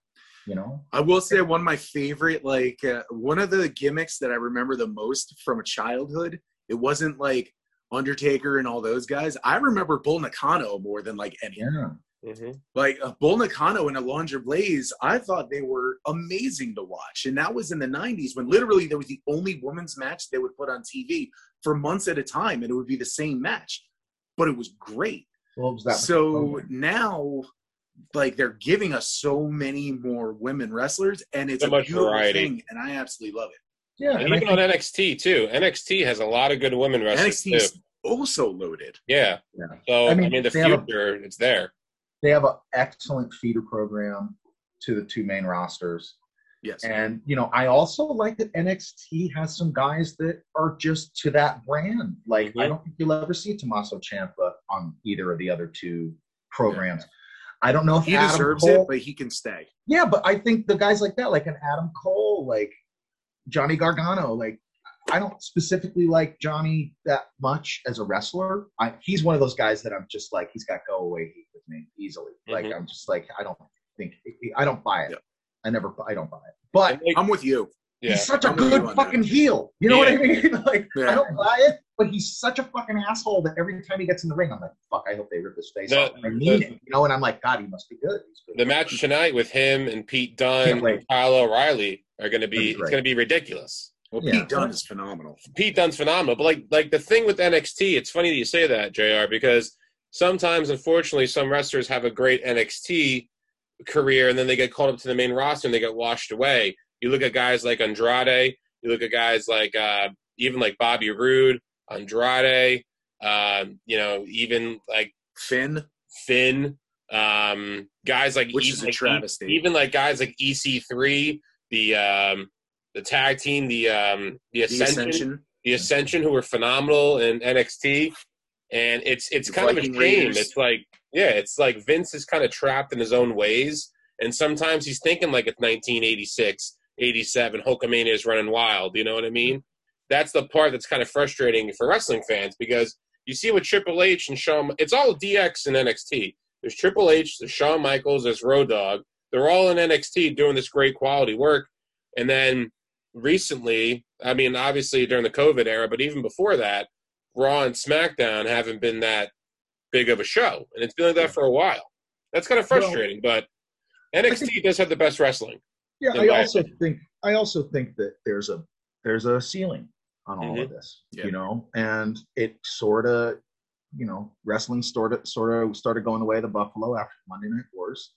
you know I will say one of my favorite, like uh, one of the gimmicks that I remember the most from a childhood. It wasn't like Undertaker and all those guys. I remember Bull Nakano more than like any. yeah hmm Like uh, Bull Nakano and Alundra Blayze, I thought they were amazing to watch, and that was in the '90s when literally there was the only women's match they would put on TV for months at a time, and it would be the same match, but it was great. well, was that so now like they're giving us so many more women wrestlers and it's So a much beautiful variety. thing and i absolutely love it yeah And and I even think, on NXT too. NXT has a lot of good women wrestlers nxt too. is also loaded Yeah. Yeah. So I I mean, mean, the they have a- future, it's there. they have an excellent feeder program to the two main rosters yes and you know i also like that nxt has some guys that are just to that brand like i Mhm. don't think you'll ever see tommaso ciampa on either of the other two programs i don't know if he Adam deserves Cole, it but he can stay yeah but i think the guys like that like an adam cole like johnny gargano like i don't specifically like johnny that much as a wrestler I, he's one of those guys that i'm just like he's got go away heat with me easily like Mhm. i'm just like i don't think i don't buy it Yeah. i never i don't buy it but like, i'm with you yeah. He's such a I'm good on that. fucking heel. You know what I mean? like Yeah. I don't buy it, but he's such a fucking asshole that every time he gets in the ring, I'm like, fuck, I hope they rip his face The- off. I mean the- it, you know, and I'm like, God, he must be good. He's good. the match tonight with him and Pete Dunne Can't and Kyle O'Reilly are going to be be it's going to be ridiculous. Well, Yeah. Pete Dunne is phenomenal. Pete Dunne's phenomenal. But like like the thing with NXT, it's funny that you say that, JR, because sometimes unfortunately some wrestlers have a great NXT career and then they get called up to the main roster and they get washed away. You look at guys like Andrade, you look at guys like uh, even like Bobby Roode, Andrade, um, you know, even like Finn, Finn, um, guys like which even is a like, travesty. even like guys like EC3, the um, the tag team, the um, the the Ascension, Ascension. the Ascension, who were phenomenal in NXT, and it's it's The kind Viking of a shame. Raiders. It's like yeah, it's like Vince is kind of trapped in his own ways, and sometimes he's thinking like it's 1986, 87, Hulkamania is running wild. You know what I mean? That's the part that's kind of frustrating for wrestling fans because you see with Triple H and Shawn, it's all DX and NXT. There's Triple H, there's Shawn Michaels, there's Road Dogg. They're all in NXT doing this great quality work. And then recently, I mean, obviously during the COVID era, but even before that, Raw and SmackDown haven't been that big of a show. And it's been like that for a while. That's kind of Well, frustrating, but NXT does have the best wrestling. Yeah, I also think I also think that there's a there's a ceiling on all of mm-hmm. this, Yeah. you know, and it sort of, you know, wrestling sort of sort of started going away the Buffalo after Monday Night Wars,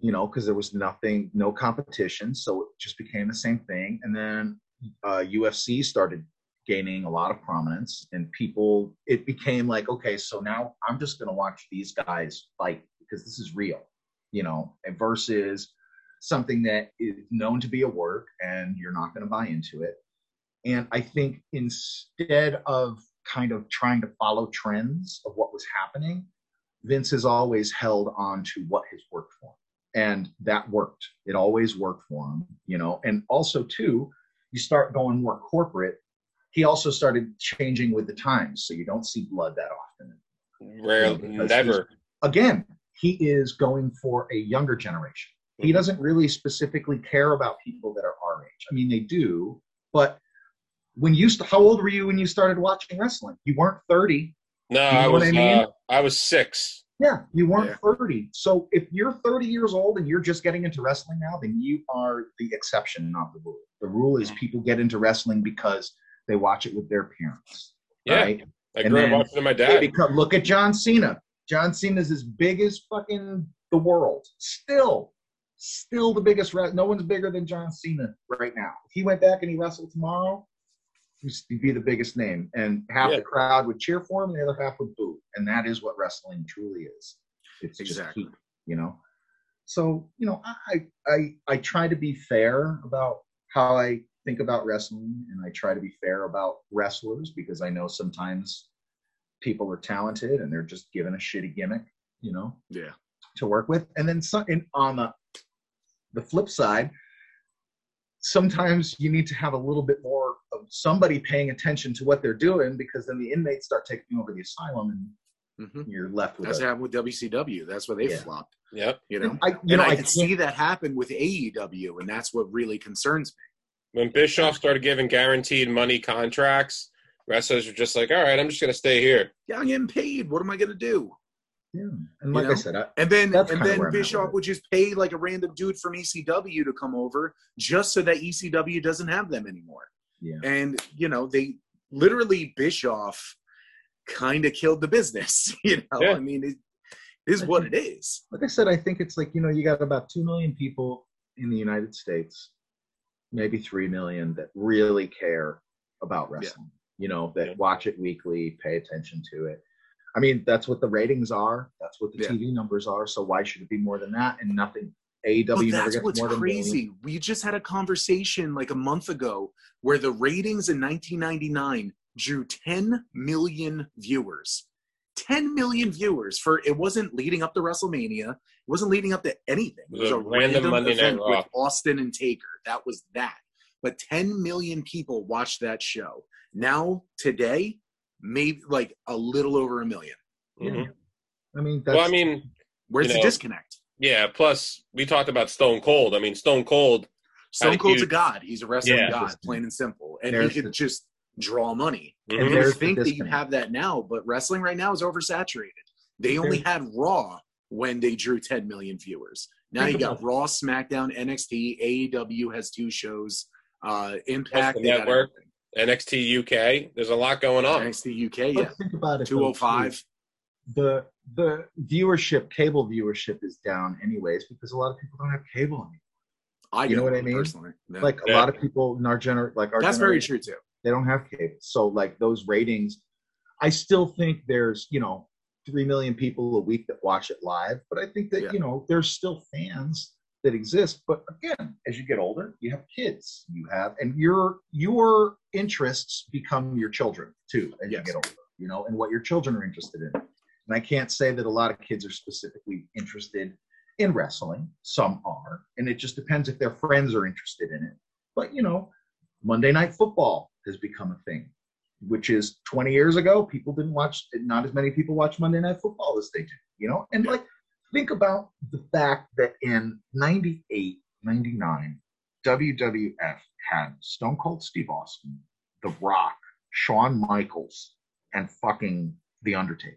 you know, because there was nothing, no competition, so it just became the same thing, and then uh, UFC started gaining a lot of prominence, and people, it became like, okay, so now I'm just gonna watch these guys fight because this is real, you know, versus something that is known to be a work and you're not going to buy into it. And I think instead of kind of trying to follow trends of what was happening, Vince has always held on to what has worked for him. And that worked. It always worked for him, you know. And also, too, you start going more corporate. He also started changing with the times. So you don't see blood that often. Rarely, never. Again, he is going for a younger generation he Mm-hmm. doesn't really specifically care about people that are our age. I mean, they do, but when you st- how old were you when you started watching wrestling? You weren't 30. No, know I was I mean? uh, I was six. Yeah, you weren't Yeah. 30. So if you're 30 years old and you're just getting into wrestling now, then you are the exception, not the rule. The rule is Mhm. people get into wrestling because they watch it with their parents. Yeah, Right? I And grew up watching my dad. become, look at John Cena. John Cena's as big as fucking the world. Still, still the biggest. No one's bigger than John Cena right now. If he went back and he wrestled tomorrow, he'd be the biggest name, and half Yeah. the crowd would cheer for him, and the other half would boo. And that is what wrestling truly is. It's Exactly. just heat, you know. So you know, I I I try to be fair about how I think about wrestling, and I try to be fair about wrestlers because I know sometimes people are talented and they're just given a shitty gimmick, you know, Yeah. to work with. And then some, and on the the flip side, sometimes you need to have a little bit more of somebody paying attention to what they're doing because then the inmates start taking over the asylum and hmm you're left with That's a, what happened with WCW. That's where they Yeah. flopped. Yep. You know, I, you and know, I, I can see that happen with AEW, and that's what really concerns me. When Bischoff started giving guaranteed money contracts, wrestlers were just like, "All right, I'm just gonna stay here." Yeah, I'm getting paid. What am I gonna do? Yeah. And like know? I said, I, And then and then where Bischoff would just pay like a random dude from ECW to come over just so that ECW doesn't have them anymore. yeah. And you know, they literally Bischoff kind of killed the business. You know, Yeah. I mean, it is what it is. like I said, I think it's like, you know, you got about 2 million people in the United States, maybe 3 million that really care about wrestling, you know, that Yeah. watch it weekly, pay attention to it. I mean, that's what the ratings are. That's what the Yeah. TV numbers are. So why should it be more than that? And nothing. AEW But never that's gets what's more than a million. crazy. We just had a conversation like a month ago where the ratings in 1999 drew 10 million viewers. 10 million viewers for it wasn't leading up to WrestleMania. It wasn't leading up to anything. It was a random, Monday Night event Raw. with Austin and Taker. That was that. But 10 million people watched that show. Now today, maybe like a little over a million. Mhm. I mean, that's, Well, I mean, Where's the know, disconnect? yeah. Plus, we talked about Stone Cold. I mean, Stone Cold. Stone Had a Cold's a god. He's a wrestling Yeah. god, plain and simple. And There's he could the- just draw money. Mhm. And you there's the think that you have that now, but wrestling right now is oversaturated. They only had Raw when they drew 10 million viewers. Now you got Raw, SmackDown, NXT, AEW has two shows. uh, Impact, the they got network. NXT UK. There's a lot going on. NXT UK, yeah, think about it. two though, oh five. too. The the viewership, cable viewership, is down anyways because a lot of people don't have cable anymore. I You know what I mean? Personally, Yeah. Like a Yeah. lot of people in our gener, like our that's very true too. they don't have cable. So like those ratings, I still think there's you know three million people a week that watch it live, but I think that Yeah. you know there's still fans that exist. But again, as you get older, you have kids, you have, and your your interests become your children too as Yes. you get older. You know, and what your children are interested in. And I can't say that a lot of kids are specifically interested in wrestling. Some are, and it just depends if their friends are interested in it. But you know, Monday Night Football has become a thing, which is 20 years ago, people didn't watch, not as many people watch Monday Night Football as they do, you know? And Yeah. like, think about the fact that in 98, 99, WWF had Stone Cold Steve Austin, The Rock, Shawn Michaels, and fucking The Undertaker.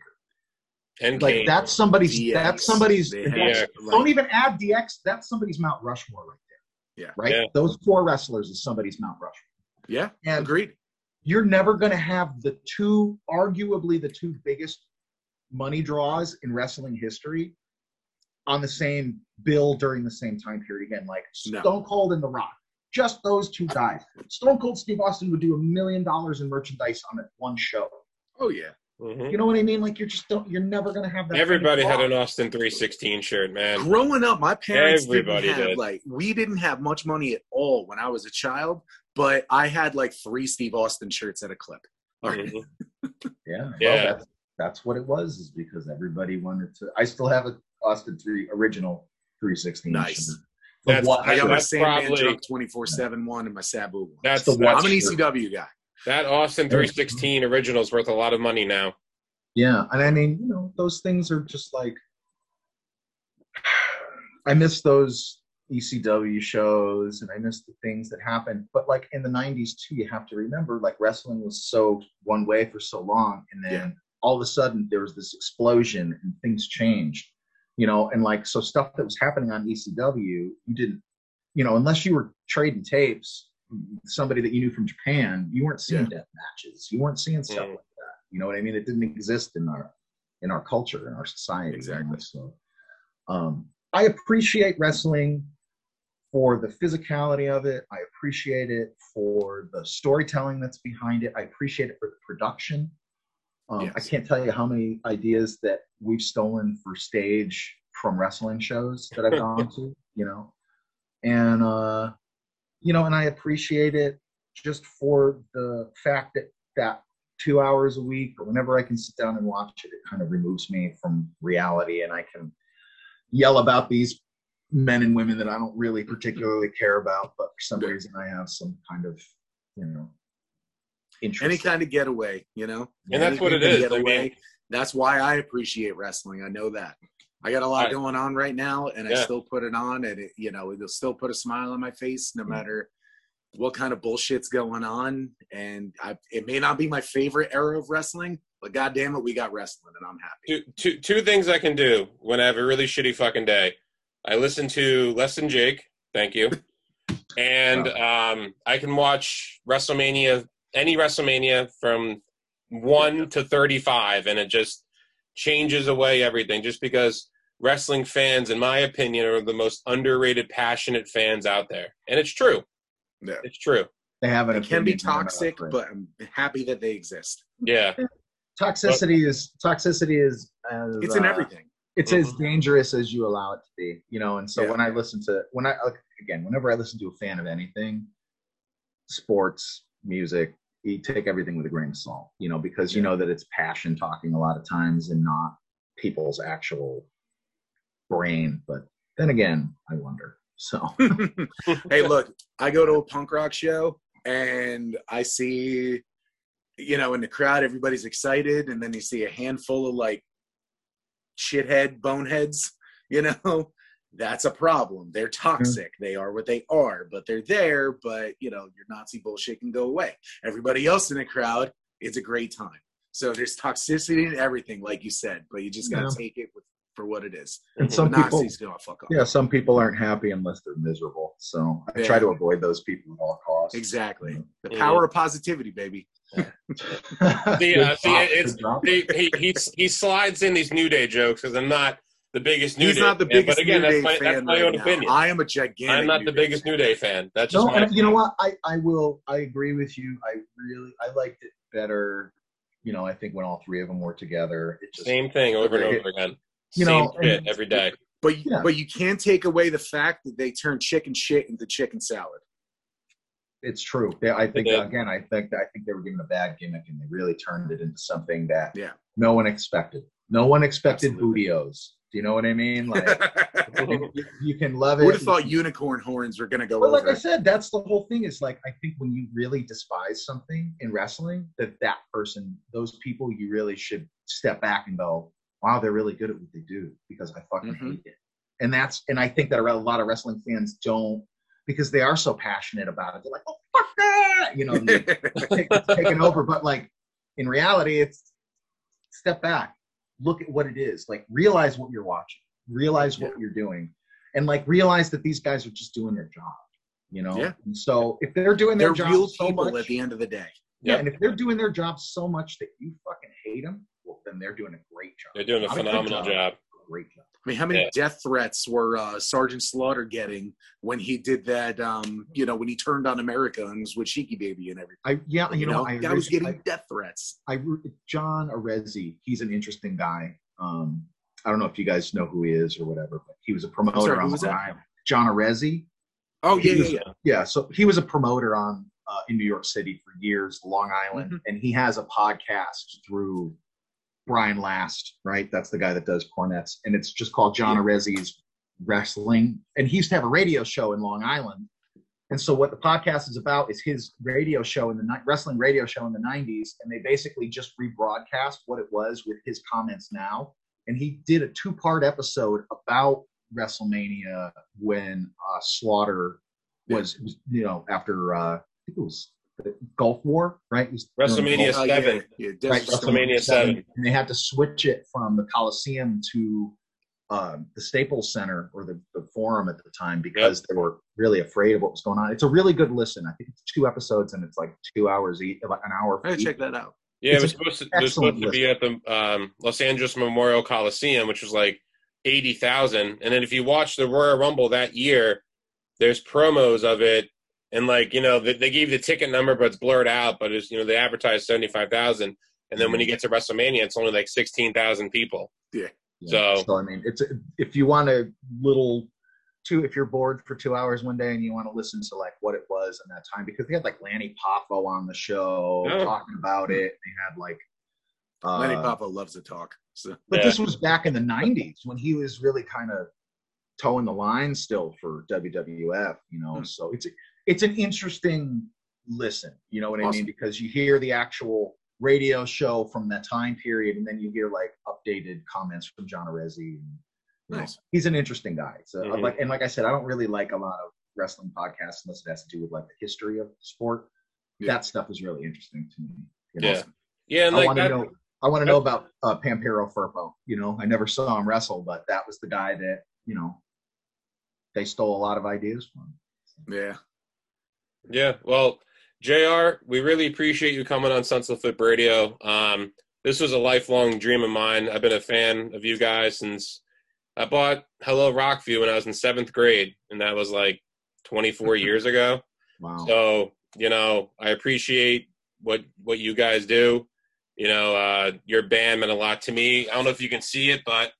And Like Kane. that's somebody's, DX, that's somebody's, they that's- had, don't even add DX, that's somebody's Mount Rushmore right there. Yeah. Right? Yeah. Those four wrestlers is somebody's Mount Rushmore. Yeah, And agreed. you're never going to have the two, arguably the two biggest money draws in wrestling history on the same bill during the same time period again, like No. Stone Cold and The Rock. Just those two guys. Stone Cold Steve Austin would do a million dollars in merchandise on it one show. Oh yeah, Mhm. You know what I mean? Like you're just don't. You're never going to have that. Everybody had an Austin 316 shirt, man. growing up, my parents Everybody didn't have did. like we didn't have much money at all when I was a child, but I had like three Steve Austin shirts at a clip. All right. Mhm. Yeah, well, Yeah. that's that's what it was. Is because everybody wanted to. I still have a Austin three original three sixteen. Nice. That's- I got my Sandman probably- Drunk twenty four seven one and my Sabu one. That's, the that's I'm an. ECW guy. that Austin 316 original is worth a lot of money now. Yeah, and I mean, you know, those things are just like I miss those ECW shows and I miss the things that happened. But like in the '90s too, you have to remember like wrestling was so one way for so long, and then Yeah. all of a sudden there was this explosion and things changed. You know, and like so stuff that was happening on ECW, you didn't, you know, unless you were trading tapes, somebody that you knew from Japan, you weren't seeing death matches, you weren't seeing stuff Mm. like that. You know what I mean? It didn't exist in our in our culture in our society. you know? Exactly. So, um, I appreciate wrestling for the physicality of it. I appreciate it for the storytelling that's behind it. I appreciate it for the production. Um, I can't tell you how many ideas that we've stolen for stage from wrestling shows that I've gone to. You know, and uh, you know, and I appreciate it just for the fact that that two hours a week or whenever I can sit down and watch it, it kind of removes me from reality and I can yell about these men and women that I don't really particularly care about, but for some reason I have some kind of, you know. Any kind of getaway, you know. And that's what it is. Anything to is. get I mean- that's why I appreciate wrestling. I know that. I got a lot Right. going on right now, and I still put it on, and it, you know, it'll still put a smile on my face, no Mm. matter what kind of bullshit's going on. And I, it may not be my favorite era of wrestling, but god damn it, we got wrestling, and I'm happy. Two, two, two things I can do when I have a really shitty fucking day. I listen to Less Than Jake. Thank you. And um, I can watch WrestleMania, any WrestleMania from 1 to 35, and it just changes away everything just because wrestling fans, in my opinion, are the most underrated, passionate fans out there. And it's true. Yeah. It's true. they have an It can be opinion, they're not toxic, but I'm happy that they exist. Yeah. toxicity is toxicity is as, It's in uh, everything. it's as dangerous as you allow it to be you know and so Yeah. when i listen to when i again whenever i listen to a fan of anything sports music you take everything with a grain of salt you know because you know that it's passion talking a lot of times and not people's actual brain. But then again i wonder. So hey, look, I go to a punk rock show and I see, you know, in the crowd, everybody's excited, and then you see a handful of like shithead boneheads, you know. That's a problem. They're toxic. They are what they are, but they're there. But you know, your Nazi bullshit can go away. Everybody else in the crowd, it's a great time. So there's toxicity in everything, like you said, but you just gotta Yeah. take it with for what it is. And some The people, Nazis gonna fuck off. yeah, some people aren't happy unless they're miserable. So I Yeah. try to avoid those people at all costs. Exactly. The Mhm. power of positivity, baby. See, Good uh, see, job, it's good he, he he he slides in these New Day jokes because I'm not the biggest New He's Day. not the fan, biggest but again, New Day my, fan that's my right own now. opinion. I am a gigantic. I'm not New the Day biggest fan. New Day fan. That's just No, my and you know what? I, I will. I agree with you. I really I liked it better. You know, I think when all three of them were together, it just Same thing over and over again. You Same know, shit every day. But Yeah. but you can't take away the fact that they turned chicken shit into chicken salad. it's true. They, I think did. again, I think I think they were given a bad gimmick and they really turned it into something that Yeah. no one expected. No one expected Absolutely. Booty-O's. Do you know what I mean? Like you, you can love it. would have thought unicorn horns were gonna go But like? I said, that's the whole thing. Is like I think when you really despise something in wrestling, that that person, those people, you really should step back and go, "Wow, they're really good at what they do," because I fucking Mhm. hate it. And that's and I think that a lot of wrestling fans don't because they are so passionate about it. They're like, "Oh fuck that," you know, and they take, taking over. But like in reality, it's step back, look at what it is, like realize what you're watching, realize what you're doing, and like realize that these guys are just doing their job. You know, Yeah. and so if they're doing their They're job real so people much, at the end of the day. yeah, Yep. and if they're doing their job so much that you fucking hate them, well, then they're doing a great job. They're doing a Not good phenomenal job. Great job. I mean, how many Yeah. death threats were uh, Sergeant Slaughter getting when he did that? Um, you know, when he turned on America and was with Sheiky Baby and everything. I yeah, you, You, know, know, I guy was really- getting death threats. I, I John Arezzi, he's an interesting guy. Um, I don't know if you guys know who he is or whatever, but he was a promoter sorry, on was Long that? Island. John Arezzi. Oh He yeah, was- yeah, yeah. Yeah, so he was a promoter on uh, in New York City for years, Long Island, Mhm. and he has a podcast through Brian Last, right? That's the guy that does Cornette's, and it's just called John. Arezzi's Wrestling. And he used to have a radio show in Long Island. And so what the podcast is about is his radio show in the ni- wrestling radio show in the 90s, and they basically just rebroadcast what it was with his comments now. And he did a two-part episode about WrestleMania when uh, Slaughter was, was, you know, after uh, I think it was the Gulf War, right? Was WrestleMania Gulf- Oh, yeah, Seven. yeah, right, WrestleMania seven. and they had to switch it from the Coliseum to um, the Staples Center or the, the Forum at the time because they were really afraid of what was going on. It's a really good listen. I think it's two episodes and it's like two hours each, like an hour. I check that out. Yeah, it was supposed to, it was supposed to be at the um, Los Angeles Memorial Coliseum, which was like eighty thousand. And then if you watch the Royal Rumble that year, there's promos of it, and like you know they, they gave the ticket number, but it's blurred out. But it's you know they advertised seventy five thousand, and then when you get to WrestleMania, it's only like sixteen thousand people. Yeah. So- so I mean, it's if you want a little two, if you're bored for two hours one day and you want to listen to like what it was in that time, because they had like Lanny Poffo on the show Oh. talking about it. They had like uh, Lanny Poffo loves to talk. So But Yeah. this was back in the '90s when he was really kind of toeing the line still for WWF. You know, Hmm. so it's it's an interesting listen. You know what I mean? Because you hear the actual radio show from that time period, and then you hear like updated comments from John Arezzi. And, you know, Nice. he's an interesting guy. So Mhm. like, and like I said, I don't really like a lot of wrestling podcasts unless it has to do with like the history of the sport. Yeah. That stuff is really interesting to me. You know? Yeah. Yeah, and I like want to know. I want to know about uh, Pampero Firpo. You know, I never saw him wrestle, but that was the guy that you know they stole a lot of ideas from. yeah, Yeah, well, Jr. We really appreciate you coming on Sunset Flip Radio. Um, this was a lifelong dream of mine. I've been a fan of you guys since I bought Hello Rockview when I was in seventh grade, and that was like 24 years ago. Wow. So you know, I appreciate what what you guys do. You know, uh, your band meant a lot to me. I don't know if you can see it, but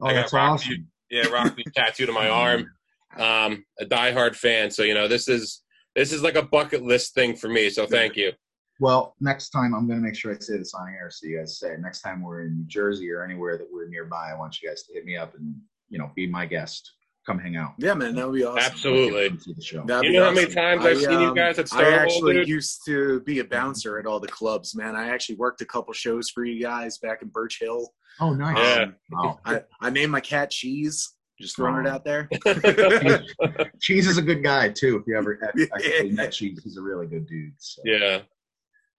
oh, I got that's Rockview. awesome. yeah, Rockview tattooed on my arm. Um, a diehard fan. So you know, this is this is like a bucket list thing for me. So thank you. Well, next time I'm going to make sure I say this on air so you guys say it. Next time we're in New Jersey or anywhere that we're nearby, I want you guys to hit me up and you know be my guest. Come hang out. yeah, man, that would be awesome. Absolutely. The show. You be know how many times I've seen you um, guys at Star I actually dude? used to be a bouncer at all the clubs, man. I actually worked a couple shows for you guys back in Birch Hill. Oh, nice. Yeah. Wow. I, I named my cat Cheese. Just throwing it out there. Cheese is a good guy too. If you ever actually met Cheese, he's a really good dude. So. yeah.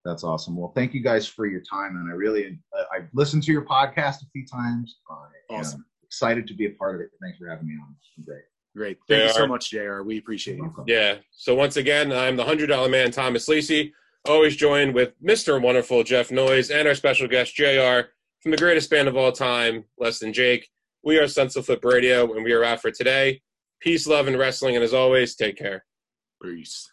That's awesome. Well, thank you guys for your time, and I really uh, I've listened to your podcast a few times. I am Awesome. excited to be a part of it. Thanks for having me on. Great. Great. Thank you so much, JR. We appreciate you. Yeah. So once again, I'm the hundred dollar man, Thomas Lacey. Always joined with Mr. Wonderful Jeff Noyes and our special guest Jr. from the greatest band of all time, Less Than Jake. We are Sunset Flip Radio, and we are out for today. Peace, love, and wrestling. And as always, take care. Peace.